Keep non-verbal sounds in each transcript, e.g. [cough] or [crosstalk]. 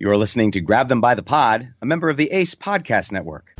You're listening to Grab Them by the Pod, a member of the ACE Podcast Network.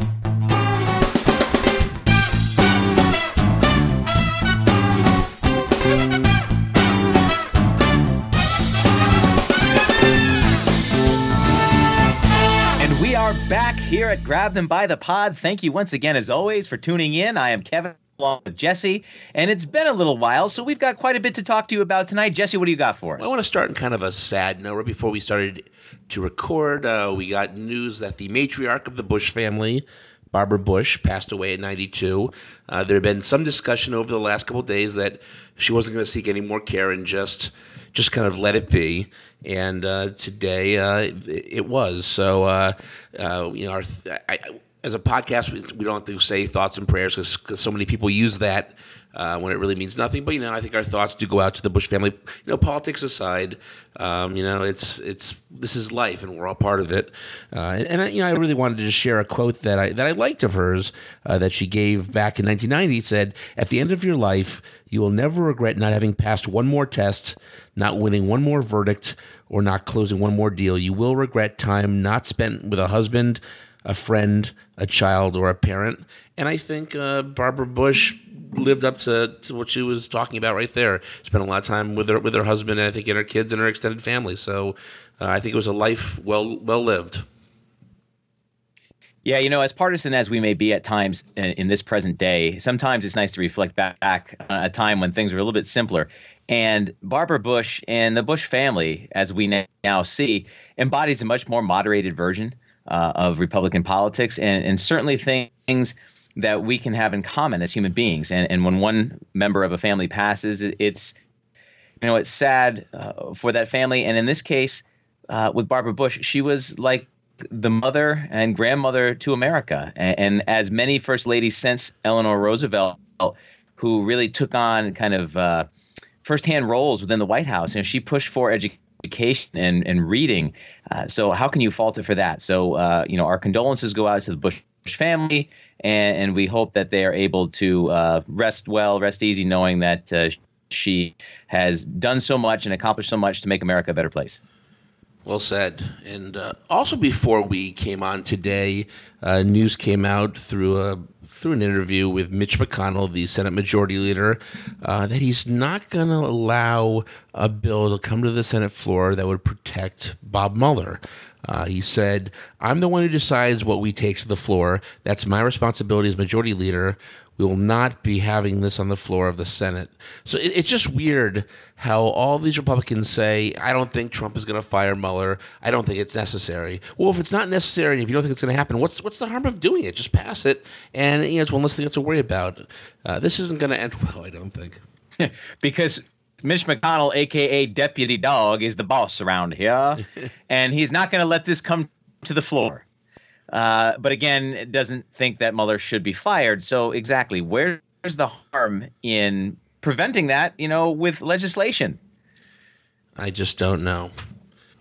And we are back here at Grab Them by the Pod. Thank you once again, as always, for tuning in. I am Kevin along with Jesse, and it's been a little while, so we've got quite a bit to talk to you about tonight. Jesse, what do you got for us? I want to start in kind of a sad note. Right before we started to record, uh, we got news that the matriarch of the Bush family, Barbara Bush, passed away at 92. Uh, there had been some discussion over the last couple days that she wasn't going to seek any more care and just just kind of let it be. And uh, today uh, it, it was. So, uh, uh, you know, our, I, as a podcast, we, we, don't have to say thoughts and prayers because so many people use that uh, when it really means nothing. But you know, I think our thoughts do go out to the Bush family. You know, politics aside, um, you know, it's it's this is life, and we're all part of it. Uh, and, and, you know, I really wanted to share a quote that I that I liked of hers uh, that she gave back in 1990. It said, "At the end of your life, you will never regret not having passed one more test, not winning one more verdict, or not closing one more deal. You will regret time not spent with a husband." A friend, a child, or a parent. And I think uh, Barbara Bush lived up to, to what she was talking about right there. Spent a lot of time with her with her husband, and I think and her kids and her extended family. So uh, I think it was a life well well lived. Yeah, you know, as partisan as we may be at times in, in this present day, sometimes it's nice to reflect back on a time when things were a little bit simpler. And Barbara Bush and the Bush family, as we now see, embodies a much more moderated version uh, of Republican politics, and, and certainly things that we can have in common as human beings. And, and when one member of a family passes, it, it's you know it's sad uh, for that family. And in this case, uh, with Barbara Bush, she was like the mother and grandmother to America, and, and, as many first ladies since Eleanor Roosevelt, who really took on kind of uh, firsthand roles within the White House. You know, she pushed for education education and, and reading. Uh, so how can you fault it for that? So uh, you know, our condolences go out to the Bush family, and, and we hope that they are able to uh, rest well, rest easy, knowing that uh, she has done so much and accomplished so much to make America a better place. Well said. And uh, also, before we came on today, uh, news came out through a through an interview with Mitch McConnell, the Senate Majority Leader, uh, that he's not going to allow a bill to come to the Senate floor that would protect Bob Mueller. Uh, he said, I'm the one who decides what we take to the floor. That's my responsibility as Majority Leader. We will not be having this on the floor of the Senate. So it, it's just weird how all these Republicans say, I don't think Trump is going to fire Mueller. I don't think it's necessary. Well, if it's not necessary, if you don't think it's going to happen, what's what's the harm of doing it? Just pass it, and you know, it's one less thing to worry about. Uh, this isn't going to end [laughs] well, I don't think. [laughs] because Mitch McConnell, aka Deputy Dog, is the boss around here, [laughs] and he's not going to let this come to the floor. Uh, but again, it doesn't think that Mueller should be fired. So exactly, where's the harm in preventing that? You know, with legislation. I just don't know.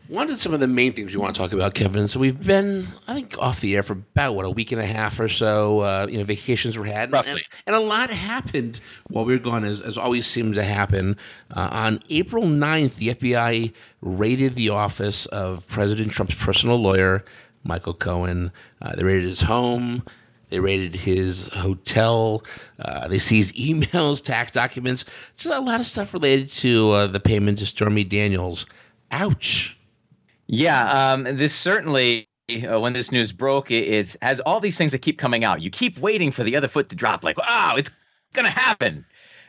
One of some of the main things we want to talk about, Kevin. So we've been, I think, off the air for about what a week and a half or so. Uh, you know, vacations were had, roughly, and, and, a lot happened while we were gone, as, as always seems to happen. Uh, on April 9th, the FBI raided the office of President Trump's personal lawyer, Michael Cohen. Uh, they raided his home. They raided his hotel. Uh, they seized [laughs] emails, tax documents, just a lot of stuff related to uh, the payment to Stormy Daniels. Ouch. Yeah, um, this certainly, uh, when this news broke, it, it, has all these things that keep coming out. You keep waiting for the other foot to drop, like, oh, it's going to happen.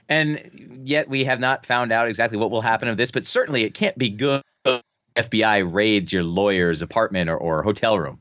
And yet we have not found out exactly what will happen of this, but certainly it can't be good FBI raids your lawyer's apartment or, or hotel room.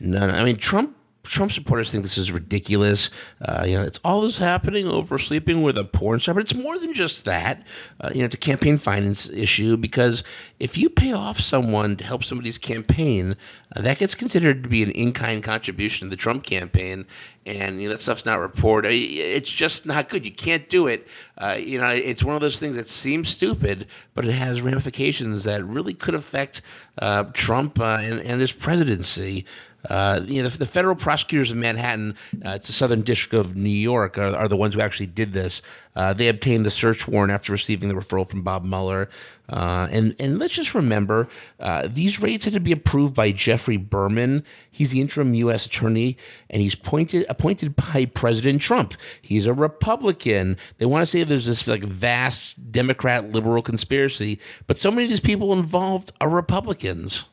No, no, I mean Trump Trump supporters think this is ridiculous. Uh, you know, it's all this happening over sleeping with a porn star, but it's more than just that. Uh, you know, it's a campaign finance issue because if you pay off someone to help somebody's campaign, uh, that gets considered to be an in-kind contribution to the Trump campaign, and you know that stuff's not reported. It's just not good. You can't do it. Uh, you know, it's one of those things that seems stupid, but it has ramifications that really could affect uh, Trump uh, and, and his presidency. Uh, you know, the, the, federal prosecutors of Manhattan, uh, it's the Southern District of New York, are, are the ones who actually did this. Uh, they obtained the search warrant after receiving the referral from Bob Mueller. Uh, and and let's just remember, uh, these raids had to be approved by Geoffrey Berman. He's the interim U.S. attorney, and he's pointed appointed by President Trump. He's a Republican. They want to say there's this like vast Democrat liberal conspiracy, but so many of these people involved are Republicans.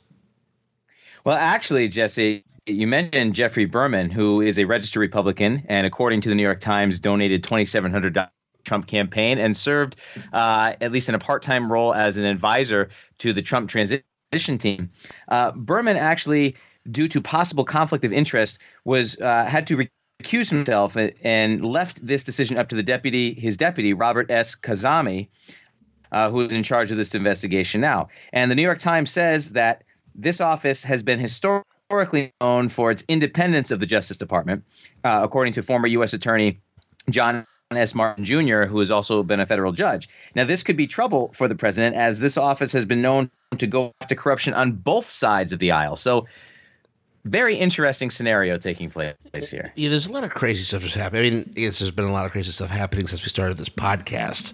Well, actually, Jesse, you mentioned Geoffrey Berman, who is a registered Republican, and according to the New York Times, donated $2,700 Trump campaign and served uh, at least in a part time role as an advisor to the Trump transition team. Uh, Berman actually, due to possible conflict of interest, was uh, had to recuse himself and left this decision up to the deputy, his deputy Robert S. Khuzami, uh, who is in charge of this investigation now. And the New York Times says that this office has been historically known for its independence of the Justice Department, uh, according to former U.S. Attorney John S. Martin Jr., who has also been a federal judge. Now, this could be trouble for the president, as this office has been known to go after corruption on both sides of the aisle. So, very interesting scenario taking place here. Yeah, there's a lot of crazy stuff that's happening. I mean, there's been a lot of crazy stuff happening since we started this podcast.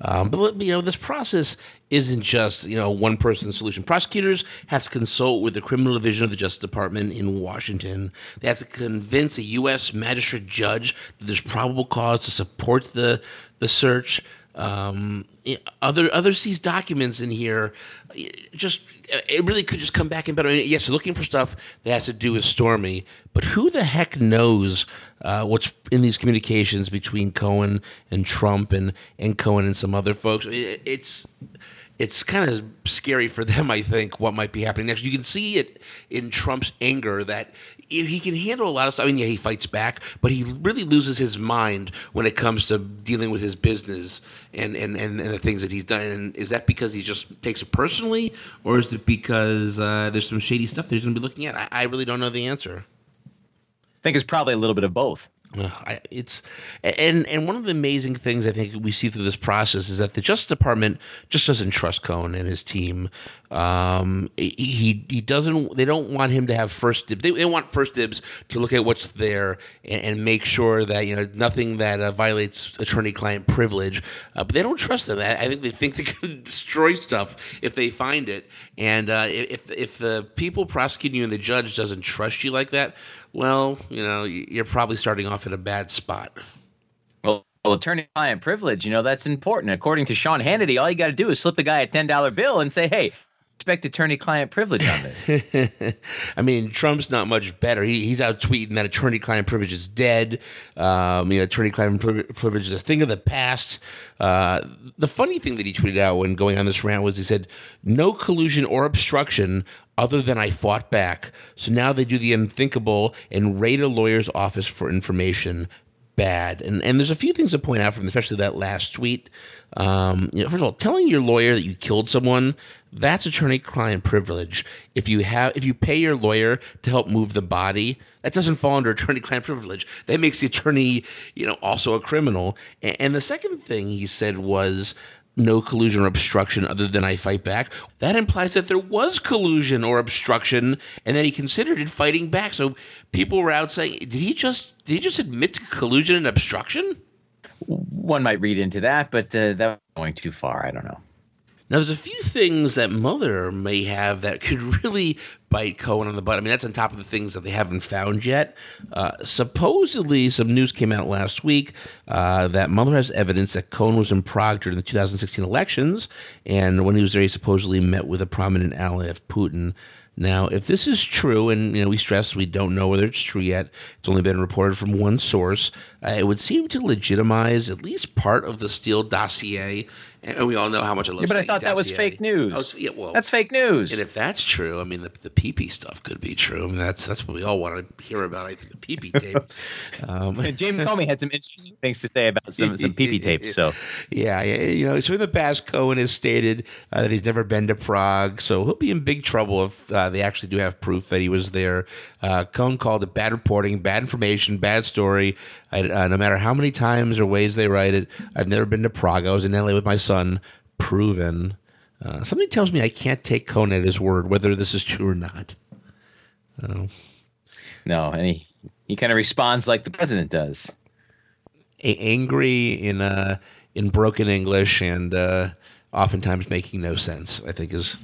Um, but you know, this process isn't just you know one person solution. Prosecutors have to consult with the criminal division of the Justice Department in Washington. They have to convince a U.S. magistrate judge that there's probable cause to support the the search. Um, other other seized documents in here, just it really could just come back in better. I mean, yes, looking for stuff that has to do with Stormy, but who the heck knows uh, what's in these communications between Cohen and Trump and and Cohen and some other folks? It, it's it's kind of scary for [laughs] them, I think, what might be happening next. You can see it in Trump's anger that he can handle a lot of stuff. I mean, yeah, he fights back, but he really loses his mind when it comes to dealing with his business and, and, and, and the things that he's done. And is that because he just takes it personally, or is it because uh, there's some shady stuff that he's going to be looking at? I, I really don't know the answer. I think it's probably a little bit of both. It's and and one of the amazing things I think we see through this process is that the Justice Department just doesn't trust Cohen and his team. Um, he he doesn't. They don't want him to have first dibs. They, they want first dibs to look at what's there and, and make sure that you know nothing that uh, violates attorney-client privilege. Uh, but they don't trust them. I, I think they think [laughs] they can destroy stuff if they find it. And uh, if if the people prosecuting you and the judge doesn't trust you like that, well, you know, you're probably starting off at a bad spot. Well, attorney-client privilege, you know, that's important. According to Sean Hannity, all you got to do is slip the guy a ten dollar bill and say, "Hey, expect attorney-client privilege on this." [laughs] I mean, Trump's not much better. He, he's out tweeting that attorney-client privilege is dead. Um, you know, attorney-client privilege is a thing of the past. Uh, the funny thing that he tweeted out when going on this rant was he said, "No collusion or obstruction other than I fought back. So now they do the unthinkable and raid a lawyer's office for information. Bad. And and there's a few things to point out from especially that last tweet. Um, you know, first of all, telling your lawyer that you killed someone, that's attorney-client privilege. If you have if you pay your lawyer to help move the body, that doesn't fall under [laughs] attorney-client privilege. That makes the attorney, you know, also a criminal. And, and the second thing he said was no collusion or obstruction other than I fight back, that implies that there was collusion or obstruction and that he considered it fighting back. So people were out saying, did he just did he just admit to collusion and obstruction? One might read into that, but uh, that going too far. I don't know. Now, there's a few things that Mueller may have that could really bite Cohen on the butt. I mean, that's on top of the things that they haven't found yet. Uh, supposedly, some news came out last week uh, that Mueller has evidence that Cohen was in Prague during the 2016 elections, and when he was there, he supposedly met with a prominent ally of Putin. Now, if this is true, and you know we stress we don't know whether it's true yet, it's only been reported from one source. Uh, it would seem to legitimize at least part of the Steele dossier and we all know how much I love. Yeah, but I thought that was fake news. Oh, yeah, well, that's fake news. And if that's true, I mean, the the PP stuff could be true. I mean, that's that's what we all want to hear about. I think the PP [laughs] tape. Um, James Comey had some interesting [laughs] things to say about some some PP tapes. So yeah, you know, so in the past, Cohen has stated uh, that he's never been to Prague, so he'll be in big trouble if uh, they actually do have proof that he was there. Uh, Cohen called it bad reporting, bad information, bad story. I, uh, no matter how many times or ways they write it, I've never been to Prague. I was in LA with my son. Proven. Uh, something tells me I can't take Cohen at his word, whether this is true or not. Uh, No, and he, he kind of responds like the president does. A- angry in uh, in broken English and uh, oftentimes making no sense. I think is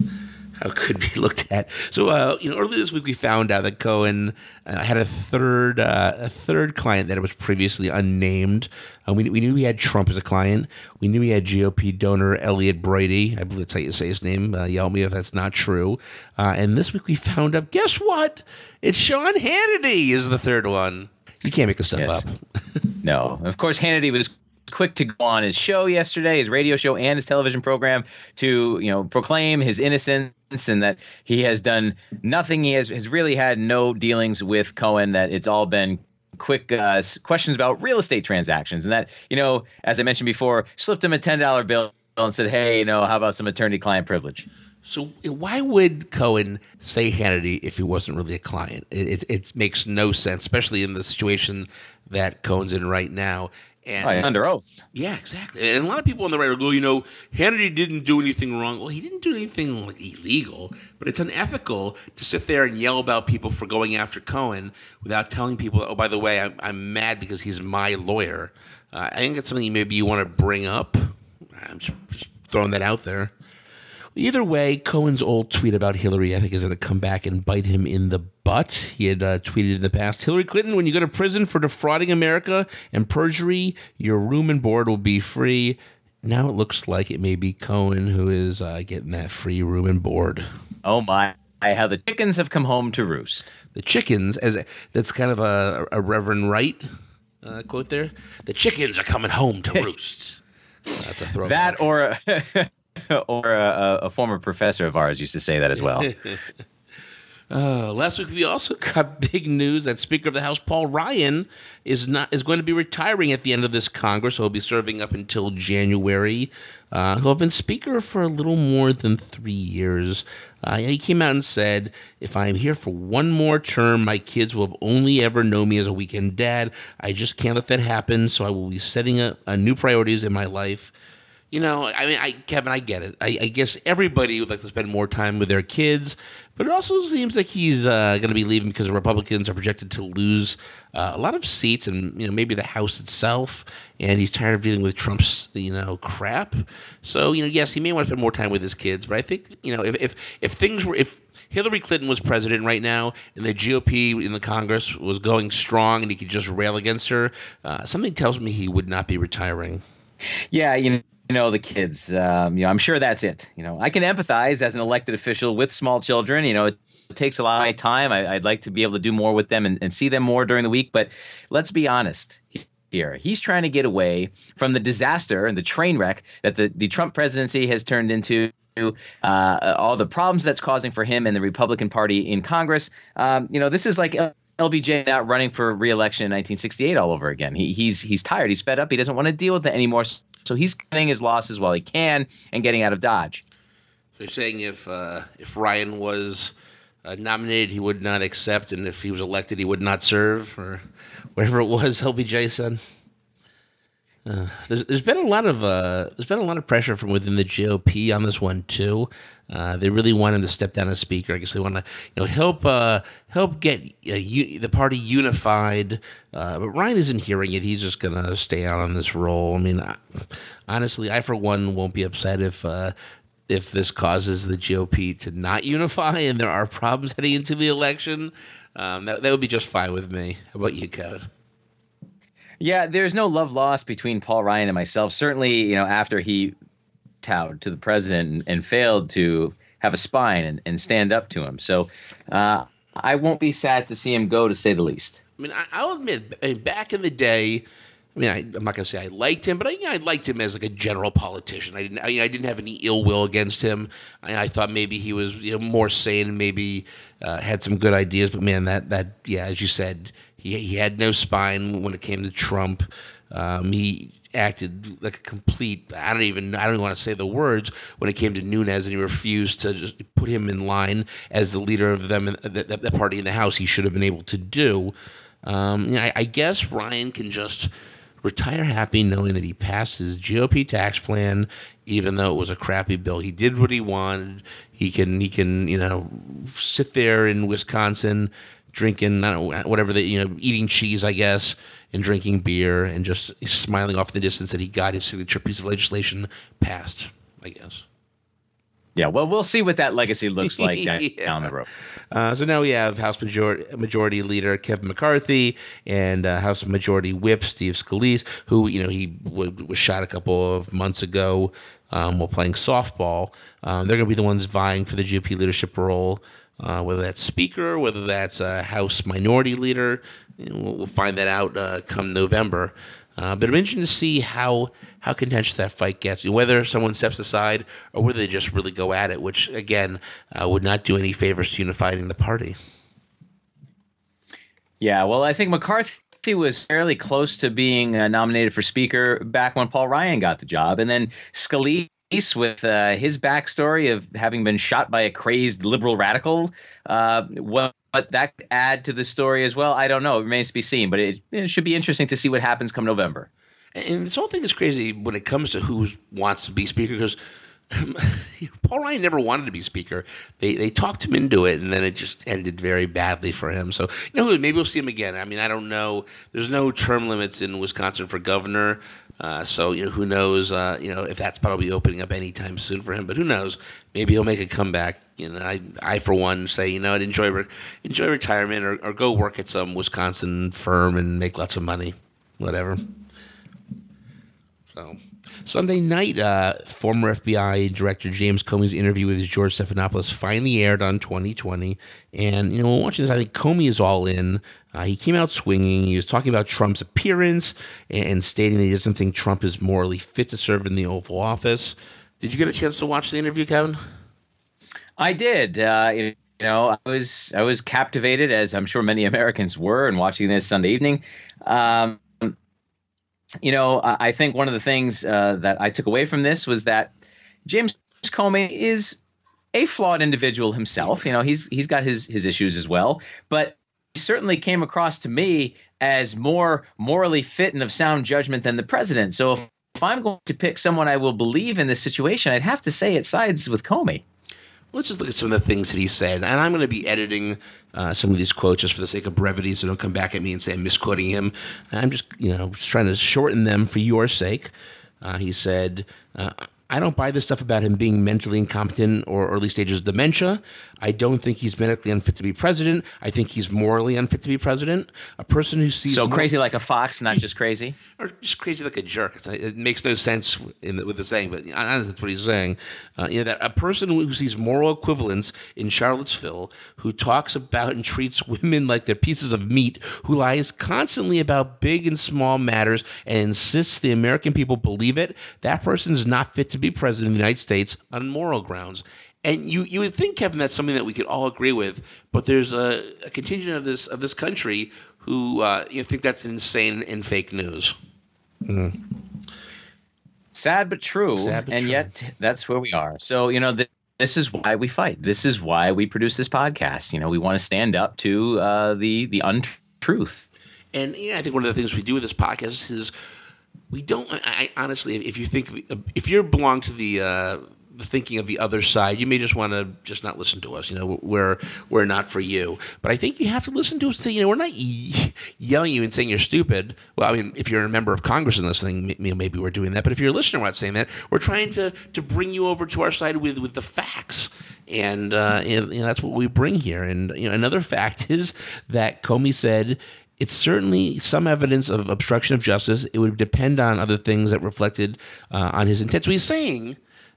could be [laughs] looked at. So, uh, you know, earlier this week we found out that Cohen uh, had a third uh, a third client that was previously unnamed. Uh, we, we knew he had Trump as a client. We knew he had GOP donor Elliot Brady. I believe that's how you say his name. Uh, yell me if that's not true. Uh, and this week we found out. Guess what? It's Sean Hannity is the third one. You can't make this stuff Yes. up. [laughs] No, of course Hannity was quick to go on his show yesterday, his radio show and his television program to you know proclaim his innocence and that he has done nothing. He has has really had no dealings with Cohen. That it's all been quick uh, questions about real estate transactions, and that you know, as I mentioned before, slipped him a ten dollar bill and said, "Hey, you know, how about some attorney-client privilege?" So why would Cohen say Hannity if he wasn't really a client? It, it, it makes no sense, especially in the situation that Cohen's in right now. And Oh, under oath. yeah, exactly. And a lot of people on the right will go, you know, Hannity didn't do anything wrong. Well, he didn't do anything like illegal, but it's unethical to sit there and yell about people for going after Cohen without telling people, oh, by the way, I'm, I'm mad because he's my lawyer. Uh, I think it's something maybe you want to bring up. I'm just, just throwing that out there. Either way, Cohen's old tweet about Hillary, I think, is going to come back and bite him in the butt. He had uh, tweeted in the past Hillary Clinton, when you go to prison for defrauding America and perjury, your room and board will be free. Now it looks like it may be Cohen who is uh, getting that free room and board. Oh my! How the chickens have come home to roost. The chickens, as that's kind of a, a Reverend Wright uh, quote there. The chickens are coming home to [laughs] roost. That's a throwback. That or a, [laughs] [laughs] or a, a former professor of ours used to say that as well. [laughs] Uh, last week we also [laughs] got big news that Speaker of the House Paul Ryan is not is going to be retiring at the end of this Congress. He'll be serving up until January. Uh, he'll have been Speaker for a little more than three years. Uh, he came out and said, "If I'm here for one more term, my kids will have only ever known me as a weekend dad. I just can't let that happen. So I will be setting up uh, new priorities in my life." You know, I mean, I, Kevin, I get it. I, I guess everybody would like to spend more time with their kids, but it also seems like he's uh, going to be leaving because the Republicans are projected to lose uh, a lot of seats and you know maybe the House itself, and he's tired of dealing with Trump's you know crap. So you know, yes, he may want to spend more time with his kids, but I think you know if if, if things were if Hillary Clinton was president right now, and the GOP in the Congress was going strong, and he could just rail against her. Uh, something tells me he would not be retiring. Yeah, you know, you know the kids. Um, you know, I'm sure that's it. You know, I can empathize as an elected official with small children. You know, it, it takes a lot of my time. I, I'd like to be able to do more with them and, and see them more during the week. But let's be honest here. He's trying to get away from the disaster and the train wreck that the, the Trump presidency has turned into. Uh, all the problems that's causing for him and the Republican Party in Congress. Um, you know, this is like LBJ not running for reelection in 1968 all over again. He, he's he's tired. He's fed up. He doesn't want to deal with it anymore. He's cutting his losses while he can and getting out of Dodge. So you're saying if uh, if Ryan was uh, nominated, he would not accept, and if he was elected, he would not serve, or whatever it was [laughs] LBJ said. There's there's been a lot of uh, there's been a lot of pressure from within the GOP on this one too. Uh, they really want him to step down as speaker. I guess they want to you know help uh, help get uh, u- the party unified. Uh, but Ryan isn't hearing it. He's just gonna stay out on this role. I mean, I, honestly, I for one won't be upset if if this causes the GOP to not unify and there are problems [laughs] heading into the election. Um, that that would be just fine with me. How about you, Kevin? Yeah, there's no love lost between Paul Ryan and myself. Certainly, you know, after he towed to the president and, and failed to have a spine and, and stand up to him. So uh, I won't be sad to see him go, to say the least. I mean, I, I'll admit, I mean, back in the day, I mean, I, I'm not gonna say I liked him, but I, you know, I liked him as like a general politician. I didn't, I, I didn't have any ill will against him. I, I thought maybe he was you know, more sane, maybe uh, had some good ideas. But man, that that yeah, as you said, he he had no spine when it came to Trump. Um, he acted like a complete. I don't even. I don't even want to say the words when it came to Nunes, and he refused to just put him in line as the leader of them, the, the, the party in the House. He should have been able to do. Um, you know, I, I guess Ryan can just retire happy knowing that he passed his GOP tax plan, even though it was a crappy bill. He did what he wanted. He can he can you know sit there in Wisconsin, drinking, I don't know, whatever they, you know, eating cheese, I guess, and drinking beer, and just smiling off in the distance that he got his signature piece of legislation passed. I guess. Yeah, well, we'll see what that legacy looks like [laughs] down, Yeah. down the road. Uh, so now we have House Majority, Majority Leader Kevin McCarthy and uh, House Majority Whip Steve Scalise, who you know he w- was shot a couple of months ago um, while playing softball. Um, they're going to be the ones vying for the GOP leadership role, uh, whether that's Speaker, whether that's uh, House Minority Leader. You know, we'll, we'll find that out uh, come November. Uh, but I'm interested to see how how contentious that fight gets, whether someone steps aside or whether they just really go at it, which again uh, would not do any favors to unifying the party. Yeah, well, I think McCarthy was fairly close to being uh, nominated for Speaker back when Paul Ryan got the job, and then Scalise with uh, his backstory of having been shot by a crazed liberal radical. Uh, what, what that could add to the story as well, I don't know. It remains to be seen, but it, it should be interesting to see what happens come November. And this whole thing is crazy when it comes to who wants to be speaker because [laughs] Paul Ryan never wanted to be speaker. They they talked him into it, and then it just ended very badly for him. So you know, maybe we'll see him again. I mean, I don't know. There's no term limits in Wisconsin for governor, uh, so you know who knows. Uh, you know if that's probably opening up anytime soon for him. But who knows? Maybe he'll make a comeback. You know, I I for one say you know enjoy re- enjoy retirement or, or go work at some Wisconsin firm and make lots of money, whatever. So Sunday night, uh, former FBI Director James Comey's interview with George Stephanopoulos finally aired on 2020. And, you know, watching this, I think Comey is all in. Uh, he came out swinging. He was talking about Trump's appearance and, and stating that he doesn't think Trump is morally fit to serve in the Oval Office. Did you get a chance to watch the interview, Kevin? I did. Uh, you know, I was I was captivated, as I'm sure many Americans were, in watching this Sunday evening. Um, you know, I, think one of the things uh, that I took away from this was that James Comey is a flawed individual himself. You know, he's he's got his his issues as well, but he certainly came across to me as more morally fit and of sound judgment than the president. So if, if I'm going to pick someone I will believe in this situation, I'd have to say it sides with Comey. Let's just look at some of the things that he said. And I'm going to be editing uh, some of these quotes just for the sake of brevity, so don't come back at me and say I'm misquoting him. I'm just, you know, just trying to shorten them for your sake. Uh, he said, uh, I don't buy this stuff about him being mentally incompetent or early stages of dementia. I don't think he's medically unfit to be president. I think he's morally unfit to be president. A person who sees So crazy like a fox, not just crazy. [laughs] or just crazy like a jerk. It's, it makes no sense in the, with the saying, but I, I, that's what he's saying. Uh, you know, that a person who sees moral equivalence in Charlottesville, who talks about and treats women like they're pieces of meat, who lies constantly about big and small matters and insists the American people believe it, that person is not fit to be president of the United States on moral grounds. And you, you would think, Kevin, that's something that we could all agree with, but there's a, a contingent of this of this country who uh, you think that's insane and fake news. Sad but true. Sad but and true. yet that's where we are. So, you know, th- this is why we fight. This is why we produce this podcast. You know, we want to stand up to uh, the the untruth. And yeah, I think one of the things we do with this podcast is we don't. I, I honestly, if you think if you belong to the uh, the thinking of the other side, you may just want to just not listen to us. You know, we're we're not for you. But I think you have to listen to us. Say, you know, we're not ye- yelling at you and saying you're stupid. Well, I mean, if you're a member of Congress and listening, m- maybe we're doing that. But if you're a listener, we're not saying that. We're trying to to bring you over to our side with with the facts. And, uh, and you know, that's what we bring here. And you know, another fact [laughs] is that Comey said it's certainly some evidence of obstruction of justice. It would depend on other things that reflected uh, on his intent. So he's saying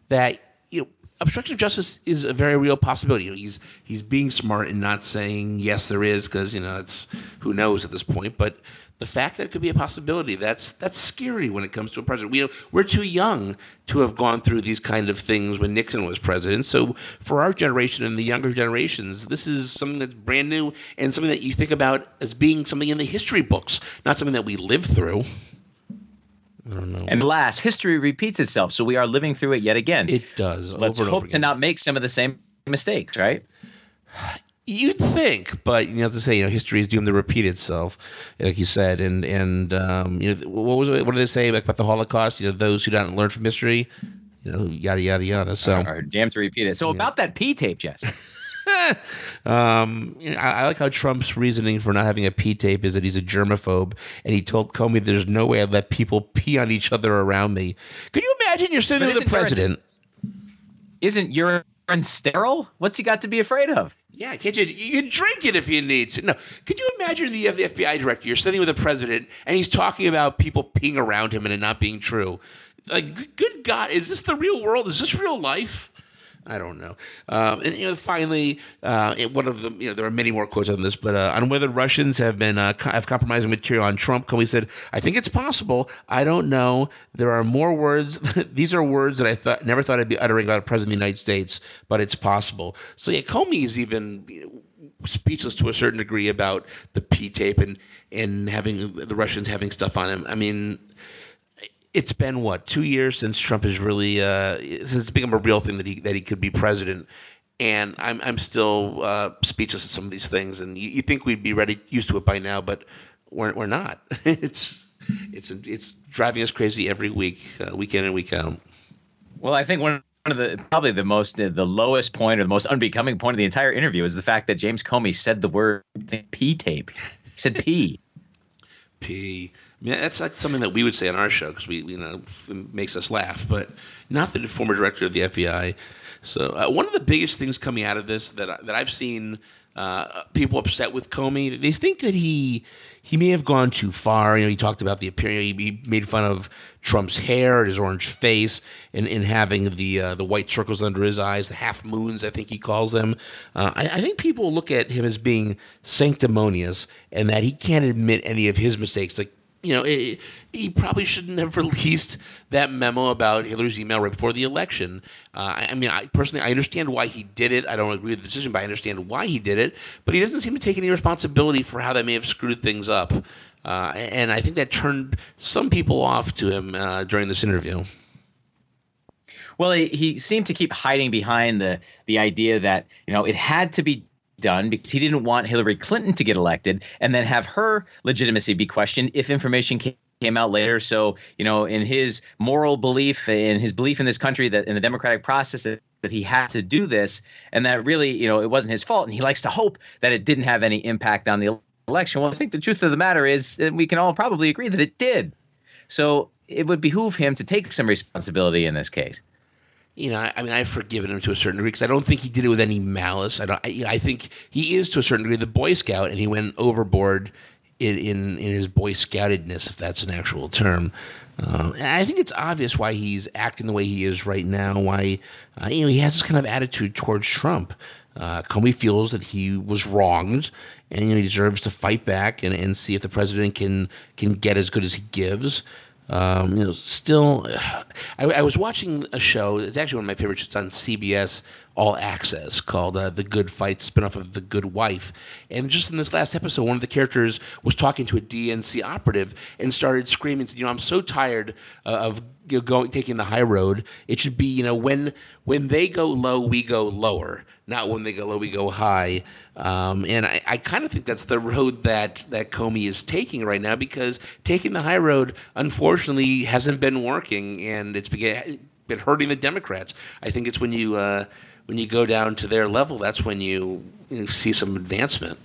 that you know obstruction of justice is a very real possibility. You know, he's he's being smart and not saying yes there is because you know it's who knows at this point. But the fact that it could be a possibility that's that's scary when it comes to a president. We we're too young to have gone through these kind of things when Nixon was president. So for our generation and the younger generations, this is something that's brand new and something that you think about as being something in the history books, not something that we live through. I don't know. And last, history repeats itself. So we are living through it yet again. it does. Let's hope to not make some of the same mistakes, right? You'd think, but you have to say, you know, history is doomed to repeat itself, like you said, and and um, you know, what was what did they say about the Holocaust? You know, those who don't learn from history, you know, yada yada yada. So Or damn to repeat it. So about that P tape, Jess. [laughs] [laughs] um, you know, I, I, like how Trump's reasoning for not having a pee tape is that he's a germaphobe, and he told Comey, "There's no way I let people pee on each other around me." Could you imagine you're sitting with the president? Isn't urine sterile? What's he got to be afraid of? Yeah, can't you? You can drink it if you need to. No, could you imagine the, the FBI director? You're sitting with the president, and he's talking about people peeing around him and it not being true. Like, good God, is this the real world? Is this real life? I don't know. Um, and you know, finally, uh, one of them, you know, there are many more quotes on this, but uh, on whether Russians have been uh, have compromising material on Trump, Comey said, "I think it's possible. I don't know. There are more words. [laughs] These are words that I thought never thought I'd be uttering about a president of the United States, but it's possible." So yeah, Comey is even you know, speechless to a certain degree about the P tape and and having the Russians having stuff on him. I mean it's been what two years since Trump has really uh, since it's become a real thing that he that he could be president, and I'm I'm still uh, speechless at some of these things. And you, you think we'd be ready used to it by now, but we're we're not. [laughs] it's it's it's driving us crazy every week, uh, week in and week out. Well, I think one one of the probably the most uh, the lowest point or the most unbecoming point of the entire interview is the fact that James Comey said the word P tape. He said P. [laughs] P. That's like something that we would say on our show because we, you know, it makes us laugh. But not the former director of the FBI. So uh, one of the biggest things coming out of this that I, that I've seen uh, people upset with Comey, they think that he he may have gone too far. You know, he talked about the appearance. He, made fun of Trump's hair, his orange face, and, and having the uh, the white circles under his eyes, the half moons, I think he calls them. Uh, I, I think people look at him as being sanctimonious, and that he can't admit any of his mistakes. Like you know, it, he probably shouldn't have [laughs] released that memo about Hillary's email right before the election. Uh, I, mean, I personally, I understand why he did it. I don't agree with the decision, but I understand why he did it. But he doesn't seem to take any responsibility for how that may have screwed things up. Uh, and I think that turned some people off to him uh, during this interview. Well, he, he seemed to keep hiding behind the the idea that you know it had to be done because he didn't want Hillary Clinton to get elected and then have her legitimacy be questioned if information came came out later. So, you know, in his moral belief, in his belief in this country, that in the democratic process, that, that he had to do this, and that really, you know, it wasn't his fault. And he likes to hope that it didn't have any impact on the election. Well, I think the truth of the matter is that we can all probably agree that it did. So it would behoove him to take some responsibility in this case you know, I mean, I've forgiven him to a certain degree because I don't think he did it with any malice. I don't. I, you know, I think he is to a certain degree the Boy Scout, and he went overboard in in, in his Boy Scoutedness, if that's an actual term. Uh, and I think it's obvious why he's acting the way he is right now. Why uh, you know he has this kind of attitude towards Trump. Uh, Comey feels that he was wronged, and you know he deserves to fight back and, and see if the president can can get as good as he gives. Um, you know, still, [sighs] I, I, was watching a show. It's actually one of my favorites. It's on CBS All Access called uh, "The Good Fight," spinoff of "The Good Wife." And just in this last episode, one of the characters was talking to a DNC operative and started screaming, "You know, I'm so tired uh, of you know, going taking the high road. It should be, you know, when when they go low, we go lower, not when they go low, we go high." Um, and I, I kind of think that's the road that, that Comey is taking right now because taking the high road, unfortunately, hasn't been working and it's been, hurting the Democrats. I think it's when you uh, when you go down to their level, that's when you, you see some advancement.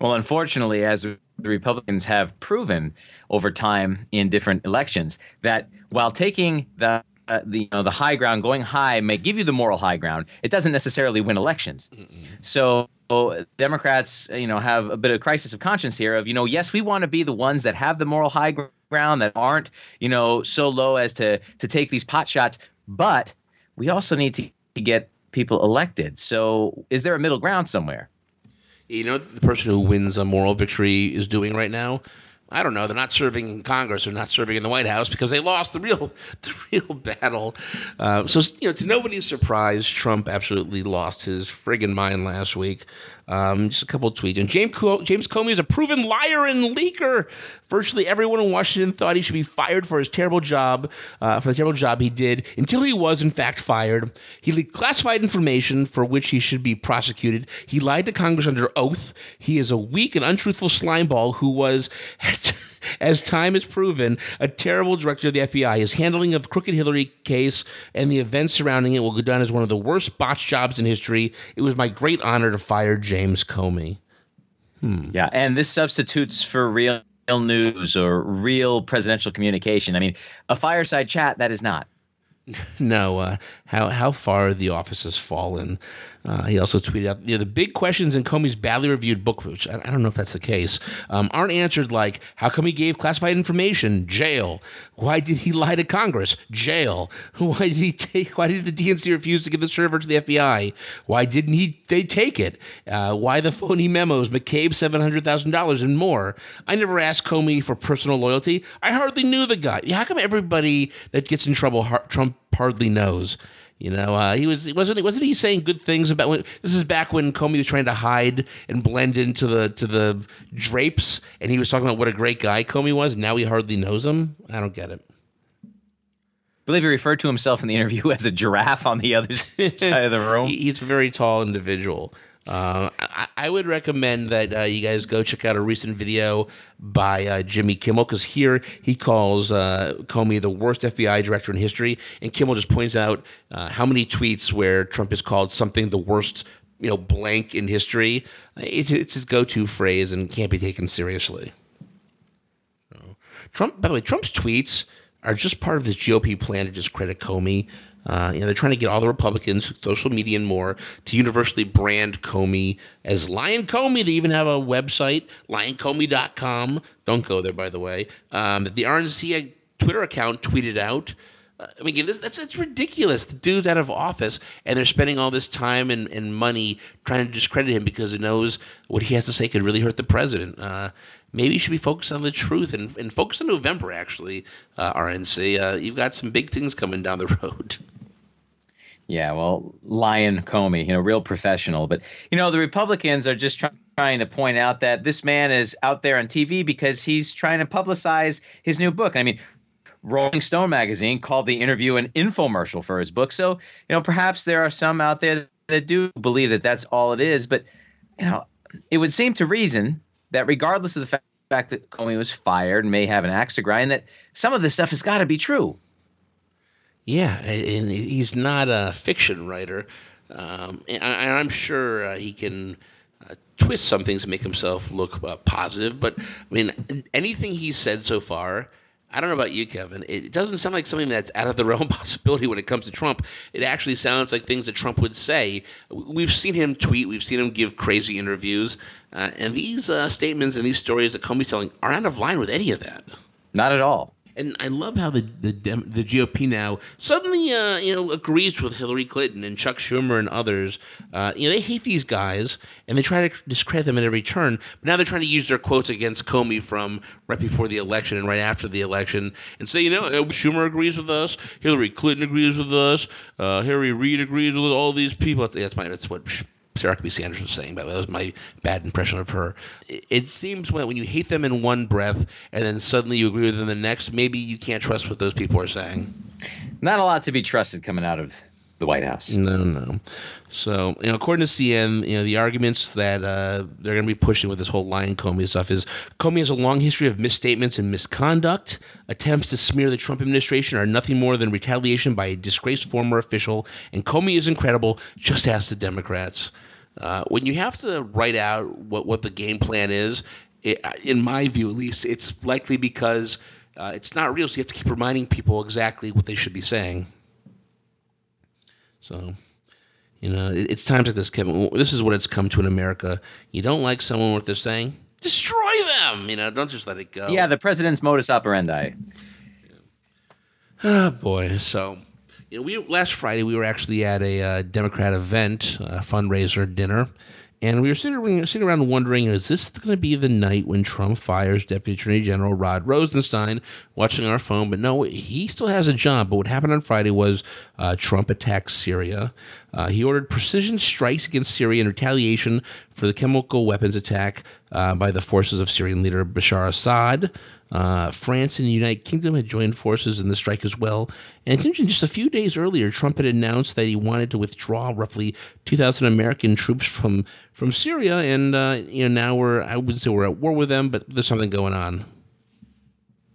Well, unfortunately, as the Republicans have proven over time in different elections, that while taking the uh, the you know the high ground, going high may give you the moral high ground. It doesn't necessarily win elections. Mm-mm. So Democrats, you know, have a bit of crisis of conscience here. Of you know, yes, we want to be the ones that have the moral high ground that aren't you know so low as to to take these pot shots, but we also need to, to get people elected. So is there a middle ground somewhere? You know, the person who wins a moral victory is doing right now I don't know. They're not serving in Congress. They're not serving in the White House because they lost the real, [laughs] the real battle. Uh, so you know, to nobody's surprise, Trump absolutely lost his friggin' mind last week. Um, just a couple of tweets. And James, James Comey is a proven liar and leaker. Virtually everyone in Washington thought he should be fired for his terrible job, uh, for the terrible job he did, until he was in fact fired. He leaked classified information for which he should be prosecuted. He lied to Congress under oath. He is a weak and untruthful slimeball who was [laughs] as time has proven, a terrible director of the FBI. His handling of crooked Hillary case and the events surrounding it will go down as one of the worst botched jobs in history. It was my great honor to fire James Comey. Hmm. Yeah, and this substitutes for real news or real presidential communication. I mean, a fireside chat that is not. [laughs] No, uh, how how far the office has fallen. Uh, he also tweeted out, you know, the big questions in Comey's badly reviewed book, which I, I don't know if that's the case, um, aren't answered like, how come he gave classified information? Jail. Why did he lie to Congress? Jail. [laughs] Why did he take? Why did the DNC refuse to give the server to the FBI? Why didn't he? They take it. Uh, why the phony memos? McCabe seven hundred thousand dollars and more. I never asked Comey for personal loyalty. I hardly knew the guy. How come everybody that gets in trouble, Trump hardly knows? You know, uh, he was He wasn't wasn't he saying good things about when this is back when Comey was trying to hide and blend into the to the drapes, and he was talking about what a great guy Comey was. Now he hardly knows him. I don't get it. I believe he referred to himself in the interview [laughs] as a giraffe on the other [laughs] side of the room. He's a very tall individual. Uh, I, I, would recommend that uh, you guys go check out a recent video by uh, Jimmy Kimmel because here he calls uh, Comey the worst FBI director in history, and Kimmel just points out uh, how many tweets where Trump is called something the worst, you know, blank in history. It's, it's his go-to phrase and can't be taken seriously. Trump, by the way, Trump's tweets are just part of this GOP plan to discredit Comey. Uh, you know, they're trying to get all the Republicans, social media and more, to universally brand Comey as Lyin' Comey. They even have a website, lioncomey.com. Don't go there, by the way. Um, the RNC Twitter account tweeted out. Uh, I mean, this, that's, that's ridiculous. The dude's out of office, and they're spending all this time and, and money trying to discredit him because he knows what he has to say could really hurt the president. Uh, maybe you should be focused on the truth and, and focus on November, actually, uh, RNC. Uh, you've got some big things coming down the [laughs] road. Yeah, well, Lyin' Comey, you know, real professional. But, you know, the Republicans are just try- trying to point out that this man is out there on TV because he's trying to publicize his new book. I mean, Rolling Stone magazine called the interview an infomercial for his book. So, you know, perhaps there are some out there that do believe that that's all it is. But, you know, it would seem to reason that regardless of the fact, fact that Comey was fired and may have an axe to grind, that some of this stuff has got to be true. Yeah, and he's not a fiction writer, um, and, I'm sure uh, he can uh, twist some things to make himself look uh, positive. But I mean, anything he's said so far I don't know about you, Kevin. It doesn't sound like something that's out of the [laughs] realm of possibility when it comes to Trump. It actually sounds like things that Trump would say. We've seen him tweet, we've seen him give crazy interviews, uh, and these uh, statements and these stories that Comey's telling are out of line with any of that. Not at all. And I love how the the, the GOP now suddenly uh, you know agrees with Hillary Clinton and Chuck Schumer and others. Uh, you know they hate these guys and they try to discredit them at every turn. But now they're trying to use their quotes against Comey from right before the election and right after the election and say you know uh, Schumer agrees with us, Hillary Clinton agrees with us, uh, Harry Reid agrees with all these people. That's, that's my that's what Sarah Huckabee Sanders was saying, but that was my bad impression of her. It, seems when, when you hate them in one breath and then suddenly you agree with them the next, maybe you can't trust what those people are saying. Not a lot to be trusted coming out of the White House. No, no. So, you know, according to CN, you know, the arguments that uh, they're going to be pushing with this whole Lyin' Comey stuff is Comey has a long history of misstatements and misconduct. Attempts to smear the Trump administration are nothing more than retaliation by a disgraced former official, and Comey is incredible. Just ask the Democrats. Uh, when you have to write out what, what the game plan is, it, in my view at least, it's likely because uh, it's not real, so you have to keep reminding people exactly what they should be saying. So, you know, it, it's time to this, Kevin. This is what it's come to in America. You don't like someone what they're saying, destroy them. You know, don't just let it go. Yeah, the president's modus operandi. Oh boy, so you know, we last Friday we were actually at a uh, Democrat event, a fundraiser dinner, and we were sitting, sitting around wondering, is this going to be the night when Trump fires Deputy Attorney General Rod Rosenstein? Watching our phone, but no, he still has a job. But what happened on Friday was uh, Trump attacked Syria. Uh, he ordered precision strikes against Syria in retaliation for the chemical weapons attack uh, by the forces of Syrian leader Bashar Assad. Uh, France and the United Kingdom had joined forces in the strike as well. And it's interesting, just a few days earlier, Trump had announced that he wanted to withdraw roughly 2,000 American troops from from Syria, and uh, you know now we're I wouldn't say we're at war with them, but there's something going on.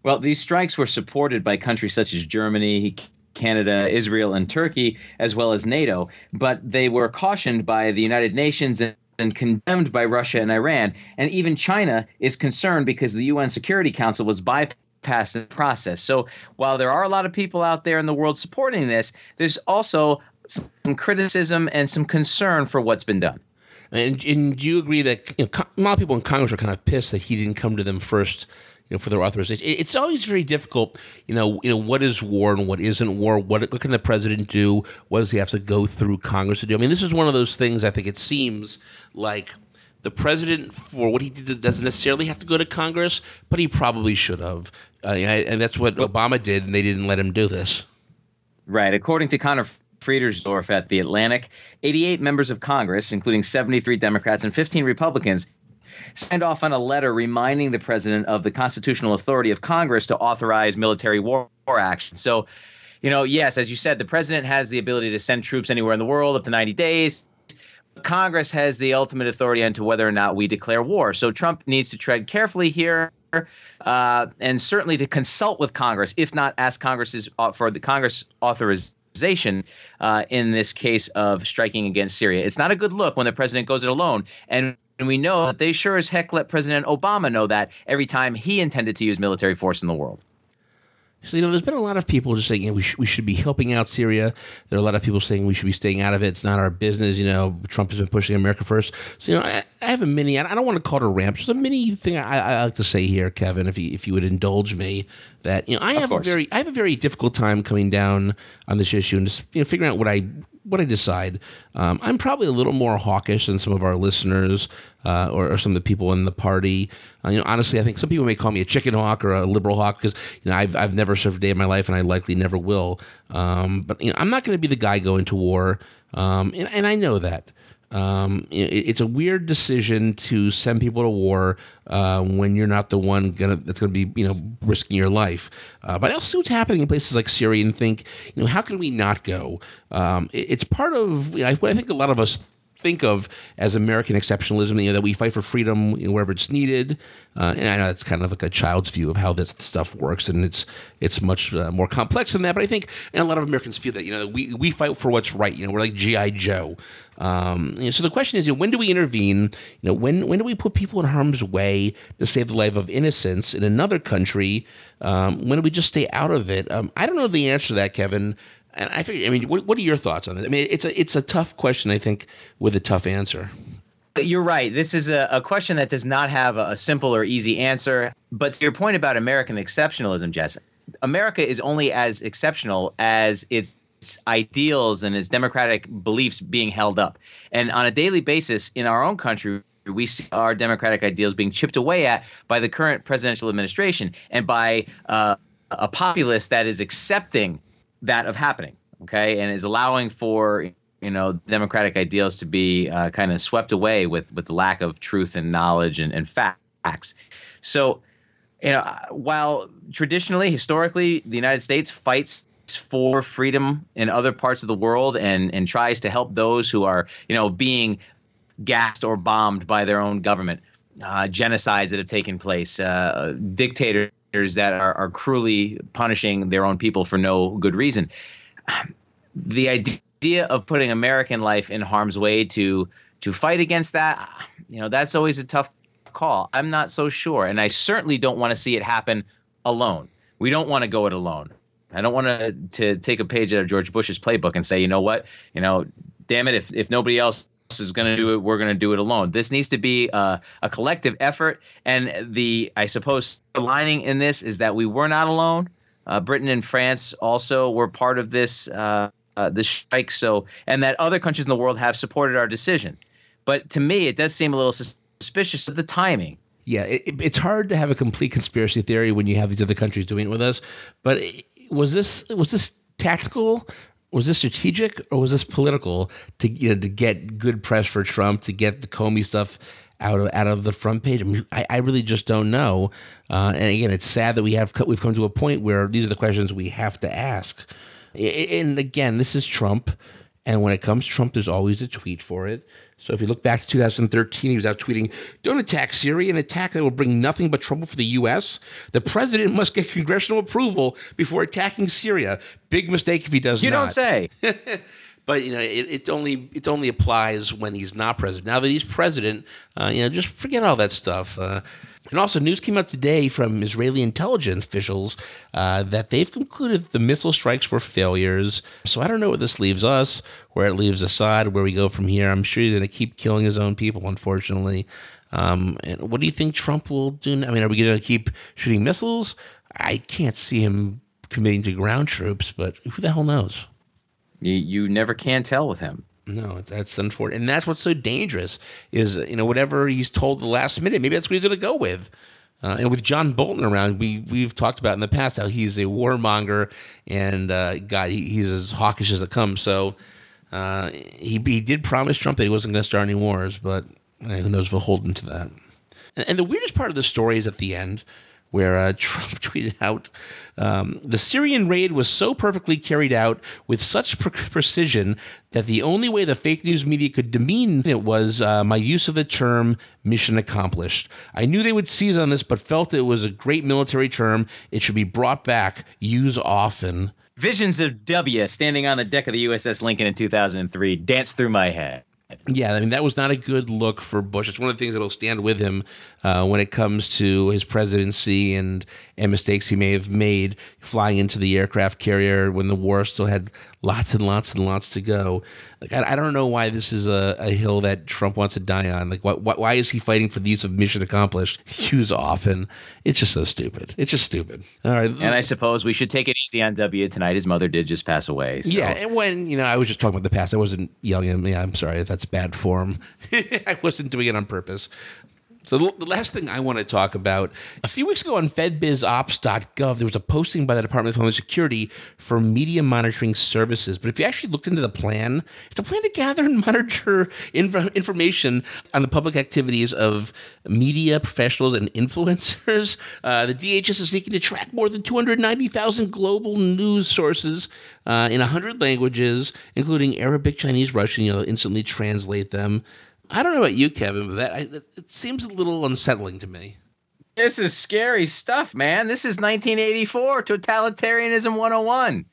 Well, these strikes were supported by countries such as Germany, Canada, Israel, and Turkey, as well as NATO, but they were cautioned by the United Nations and and condemned by Russia and Iran. And even China is concerned because the UN Security Council was bypassed in the process. So while there are a lot of people out there in the world supporting this, there's also some criticism and some concern for what's been done. And, and do you agree that you know, a lot of people in Congress are kind of pissed that he didn't come to them first you know, for their authorization. It's always very difficult, you know, you know, what is war and what isn't war? What, what can the president do? What does he have to go through Congress to do? I mean, this is one of those things. I think it seems like the president, for what he did, doesn't necessarily have to go to Congress, but he probably should have, uh, and that's what Obama did, and they didn't let him do this. Right, according to Conor Friedersdorf at The Atlantic, 88 members of Congress, including 73 Democrats and 15 Republicans, signed off on a letter reminding the president of the constitutional authority of Congress to authorize military war, war action. So, you know, yes, as you said, the president has the ability to send troops anywhere in the world up to 90 days. Congress has the ultimate authority into whether or not we declare war. So Trump needs to tread carefully here. Uh, and certainly to consult with Congress, if not ask Congress's uh, for the Congress authorization uh, in this case of striking against Syria. It's not a good look when the president goes it alone. And and we know that they sure as heck let President Obama know that every time he intended to use military force in the world. So, you know, there's been a lot of people just saying you know, we, sh- we should be helping out Syria. There are a lot of people saying we should be staying out of it. It's not our business. You know, Trump has been pushing America first. So, you know, I, I have a mini, I don't want to call it a ramp, just a mini thing I, I like to say here, Kevin, if you, if you would indulge me, that, you know, I have a very, I have a very difficult time coming down on this issue and just, you know, figuring out what I, what I decide. Um, I'm probably a little more hawkish than some of our listeners uh, or, or, some of the people in the party. Uh, you know, honestly, I think some people may call me a chicken hawk or a liberal hawk because you know I've I've never served a day in my life and I likely never will. Um, but you know, I'm not going to be the guy going to war, um, and, and I know that. Um, it, it's a weird decision to send people to war uh, when you're not the one gonna, that's going to be, you know, risking your life. Uh, but I also see what's happening in places like Syria and think, you know, how can we not go? Um, it, it's part of you know, what I think a lot of us think of as American exceptionalism, you know, that we fight for freedom you know, wherever it's needed. Uh, and I know that's kind of like a child's view of how this stuff works, and it's it's much uh, more complex than that. But I think and a lot of Americans feel that you know we we fight for what's right. You know, we're like GI Joe. Um, you know, so the question is, you know, when do we intervene? You know, when when do we put people in harm's way to save the life of innocents in another country? Um, when do we just stay out of it? Um, I don't know the answer to that, Kevin. And I figure, I mean, what, what are your thoughts on this? I mean, it's a it's a tough question, I think, with a tough answer. You're right. This is a, a question that does not have a, a simple or easy answer. But to your point about American exceptionalism, Jess, America is only as exceptional as its ideals and its democratic beliefs being held up. And on a daily basis in our own country, we see our democratic ideals being chipped away at by the current presidential administration and by uh, a populace that is accepting that of happening, okay, and is allowing for you know democratic ideals to be uh, kind of swept away with with the lack of truth and knowledge and, and facts. So, you know, while traditionally, historically, the United States fights for freedom in other parts of the world and and tries to help those who are you know being gassed or bombed by their own government, uh, genocides that have taken place, uh, dictators that are, are cruelly punishing their own people for no good reason. The idea of putting American life in harm's way to to fight against that, you know, that's always a tough call. I'm not so sure, and I certainly don't want to see it happen alone. We don't want to go it alone. I don't want to to take a page out of George Bush's playbook and say, you know what, you know, damn it, if if nobody else is going to do it, we're going to do it alone. This needs to be a, a collective effort. And the, I suppose, the lining in this is that we were not alone. Uh, Britain and France also were part of this uh, uh, this strike. So, and that other countries in the world have supported our decision. But to me, it does seem a little suspicious of the timing. Yeah, it, it's hard to have a complete conspiracy theory when you have these other countries doing it with us. But was this was this tactical was this strategic or was this political to you know to get good press for Trump to get the Comey stuff out of out of the front page? I, mean, I, I really just don't know. Uh, and again, it's sad that we have we've come to a point where these are the questions we have to ask. And again, this is Trump, And when it comes to Trump, there's always a tweet for it. So if you look back to 2013, he was out tweeting, Don't attack Syria, an attack that will bring nothing but trouble for the U.S. The president must get congressional approval before attacking Syria. Big mistake if he does you not. You don't say. [laughs] but you know it, it only it only applies when he's not president. Now that he's president, uh, you know, just forget all that stuff. Uh, and also, news came out today from Israeli intelligence officials uh, that they've concluded the missile strikes were failures. So I don't know where this leaves us, where it leaves Assad, where we go from here. I'm sure he's going to keep killing his own people, unfortunately. Um, and what do you think Trump will do? I mean, are we going to keep shooting missiles? I can't see him committing to ground troops, but who the hell knows? You, you never can tell with him. No, that's unfortunate, and that's what's so dangerous is you know whatever he's told the last minute, maybe that's what he's going to go with. Uh, and with John Bolton around, we we've talked about in the past how he's a warmonger and uh, God, he, he's as hawkish as it comes. So uh, he he did promise Trump that he wasn't going to start any wars, but uh, who knows if he'll hold him to that. And, and the weirdest part of the story is at the end where uh, [laughs] Trump tweeted out um, the Syrian raid was so perfectly carried out with such pre- precision that the only way the fake news media could demean it was uh, my use of the term mission accomplished. I knew they would seize on this, but felt it was a great military term. It should be brought back, use often. Visions of W standing on the deck of the USS Lincoln in 2003 danced through my head. Yeah, I mean that was not a good look for Bush. It's one of the things that'll stand with him uh, when it comes to his presidency and and mistakes he may have made flying into the aircraft carrier when the war still had lots and lots and lots to go. Like I, I don't know why this is a, a, hill that Trump wants to die on. Like why, why is he fighting for the use of mission accomplished? Use often. It's just so stupid. It's just stupid. All right. And I suppose we should take it easy on W tonight. His mother did just pass away. So. Yeah, and when you know I was just talking about the past, I wasn't yelling at him. Yeah, I'm sorry. That's bad form. [laughs] I wasn't doing it on purpose. So the last thing I want to talk about, a few weeks ago on FedBizOpps.gov, there was a posting by the Department of Homeland Security for media monitoring services. But if you actually looked into the plan, it's a plan to gather and [laughs] monitor inf- information on the public activities of media professionals and influencers. Uh, the DHS is seeking to track more than 290,000 global news sources uh, in 100 languages, including Arabic, Chinese, Russian. You'll instantly translate them. I don't know about you, Kevin, but that I, it seems a little unsettling to me. This is scary stuff, man. This is 1984, totalitarianism 101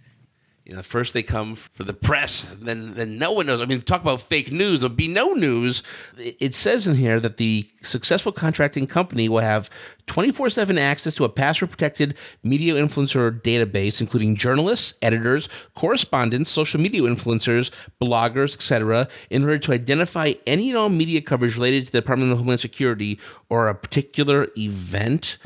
you know, first they come for the press, then then no one knows. I mean, talk about fake news. There'll be no news. It says in here that the successful contracting company will have 24/7 access to a password-protected media influencer database, including journalists, editors, correspondents, social media influencers, bloggers, etc., in order to identify any and all media coverage related to the Department of Homeland Security or a particular event.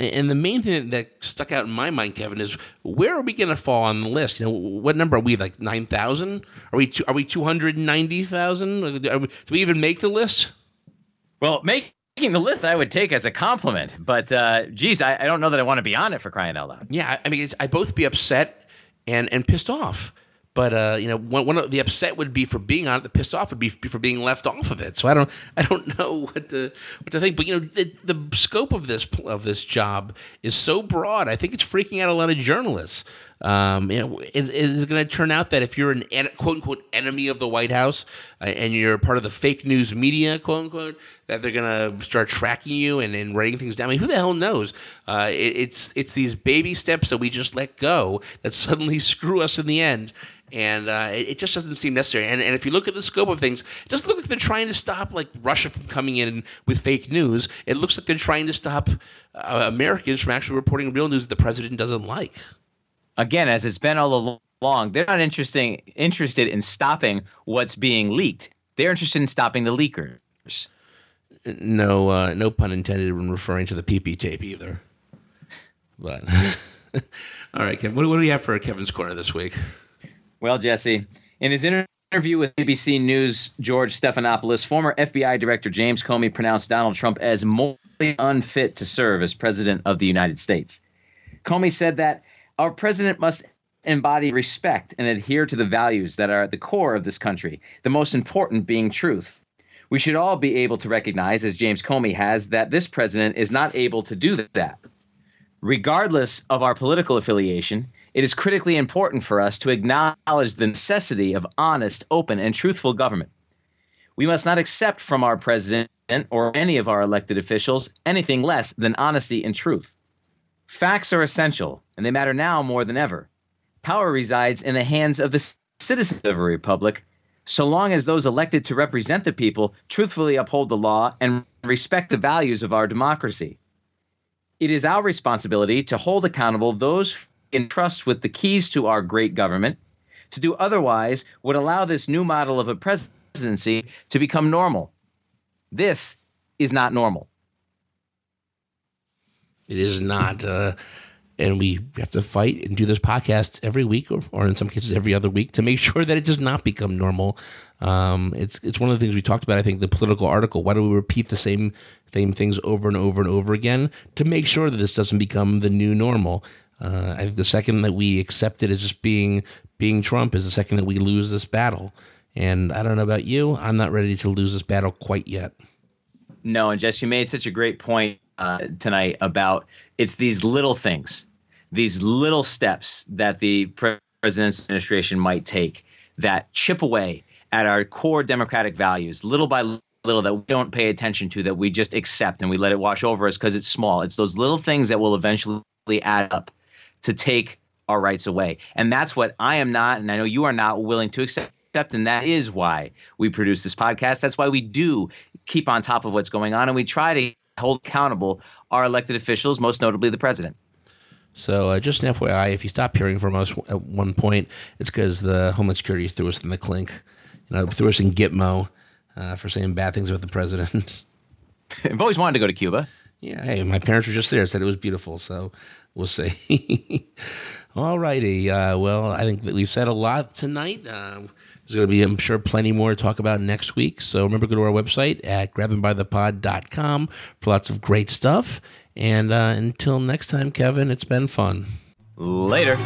And the main thing that stuck out in my mind, Kevin, is where are we going to fall on the list? You know, what number are we? Like nine thousand? Are we? Two, are we two hundred ninety thousand? Do we even make the list? Well, making the list I would take as a compliment, but uh, geez, I, I don't know that I want to be on it for crying out loud. Yeah, I mean, I'd both be upset and and pissed off. But uh, you know, one, one of the upset would be for being on it. The pissed off would be for being left off of it. So I don't, I don't [laughs] know what to what to think. But you know, the, the scope of this of this job is so broad. I think it's freaking out a lot of journalists. Um, you know, is, is going to turn out that if you're an quote unquote enemy of the White House uh, and you're part of the fake news media, quote unquote, that they're going to start tracking you and, and writing things down. I mean, who the hell knows? Uh, it, it's it's these baby steps that we just let go that suddenly [laughs] screw us in the end and uh, it, it, just doesn't seem necessary. And, and if you look at the scope of things, it doesn't look like they're trying to stop like Russia from coming in with fake news. It looks like they're trying to stop uh, Americans from actually reporting real news that the president doesn't like. Again, as it's been all along, they're not interesting interested in stopping what's being leaked. They're interested in stopping the leakers. No, uh, no pun intended when referring to the PP tape either. But [laughs] all right, Kevin, what, what do we have for Kevin's corner this week? Well, Jesse, in his interview with ABC News, George Stephanopoulos, former FBI Director James Comey pronounced Donald Trump as morally unfit to serve as President of the United States. Comey said that our president must embody respect and adhere to the values that are at the core of this country, the most important being truth. We should all be able to recognize, as James Comey has, that this president is not able to do that. Regardless of our political affiliation, it is critically important for us to acknowledge the necessity of honest, open, and truthful government. We must not accept from our president or any of our elected officials anything less than honesty and truth. Facts are essential, and they matter now more than ever. Power resides in the hands of the citizens of a republic, so long as those elected to represent the people truthfully uphold the law and respect the values of our democracy. It is our responsibility to hold accountable those entrust with the keys to our great government. To do otherwise would allow this new model of a presidency to become normal. This is not normal. It is not. Uh, and we have to fight and do this podcast every week, or, or in some cases every other week, to make [laughs] sure that it does not become normal. Um, it's it's one of the things we talked about. I think the political article. Why do we repeat the same same things over and over and over again to make sure that this doesn't become the new normal? Uh, I think the second that we accept it as just being being Trump is the second that we lose this battle. And I don't know about you, I'm not ready to lose this battle quite yet. No, and Jess, you made such a great point uh, tonight about it's these little things, these little steps that the president's administration might take that chip away at our core democratic values, little by little that we don't pay attention to, that we just accept and we let it wash over us because it's small. It's those little things that will eventually add up to take our rights away. And that's what I am not, and I know you are not willing to accept. And that is why we produce this podcast. That's why we do keep on top of what's going on. And we try to hold accountable our elected officials, most notably the president. So, uh, just an FYI, if you stop hearing from us at one point, it's because the Homeland Security threw us in the clink. You know, threw us in Gitmo uh, for saying bad things about the president. [laughs] I've always wanted to go to Cuba. Yeah, hey, my parents were just there. Said it was beautiful. So, we'll see. [laughs] All righty. Uh, well, I think that we've said a lot tonight. There's going to be, I'm sure, plenty more to talk about next week. So remember, go to our website at grabbingbythepod.com for lots of great stuff. And uh, until next time, Kevin, it's been fun. Later.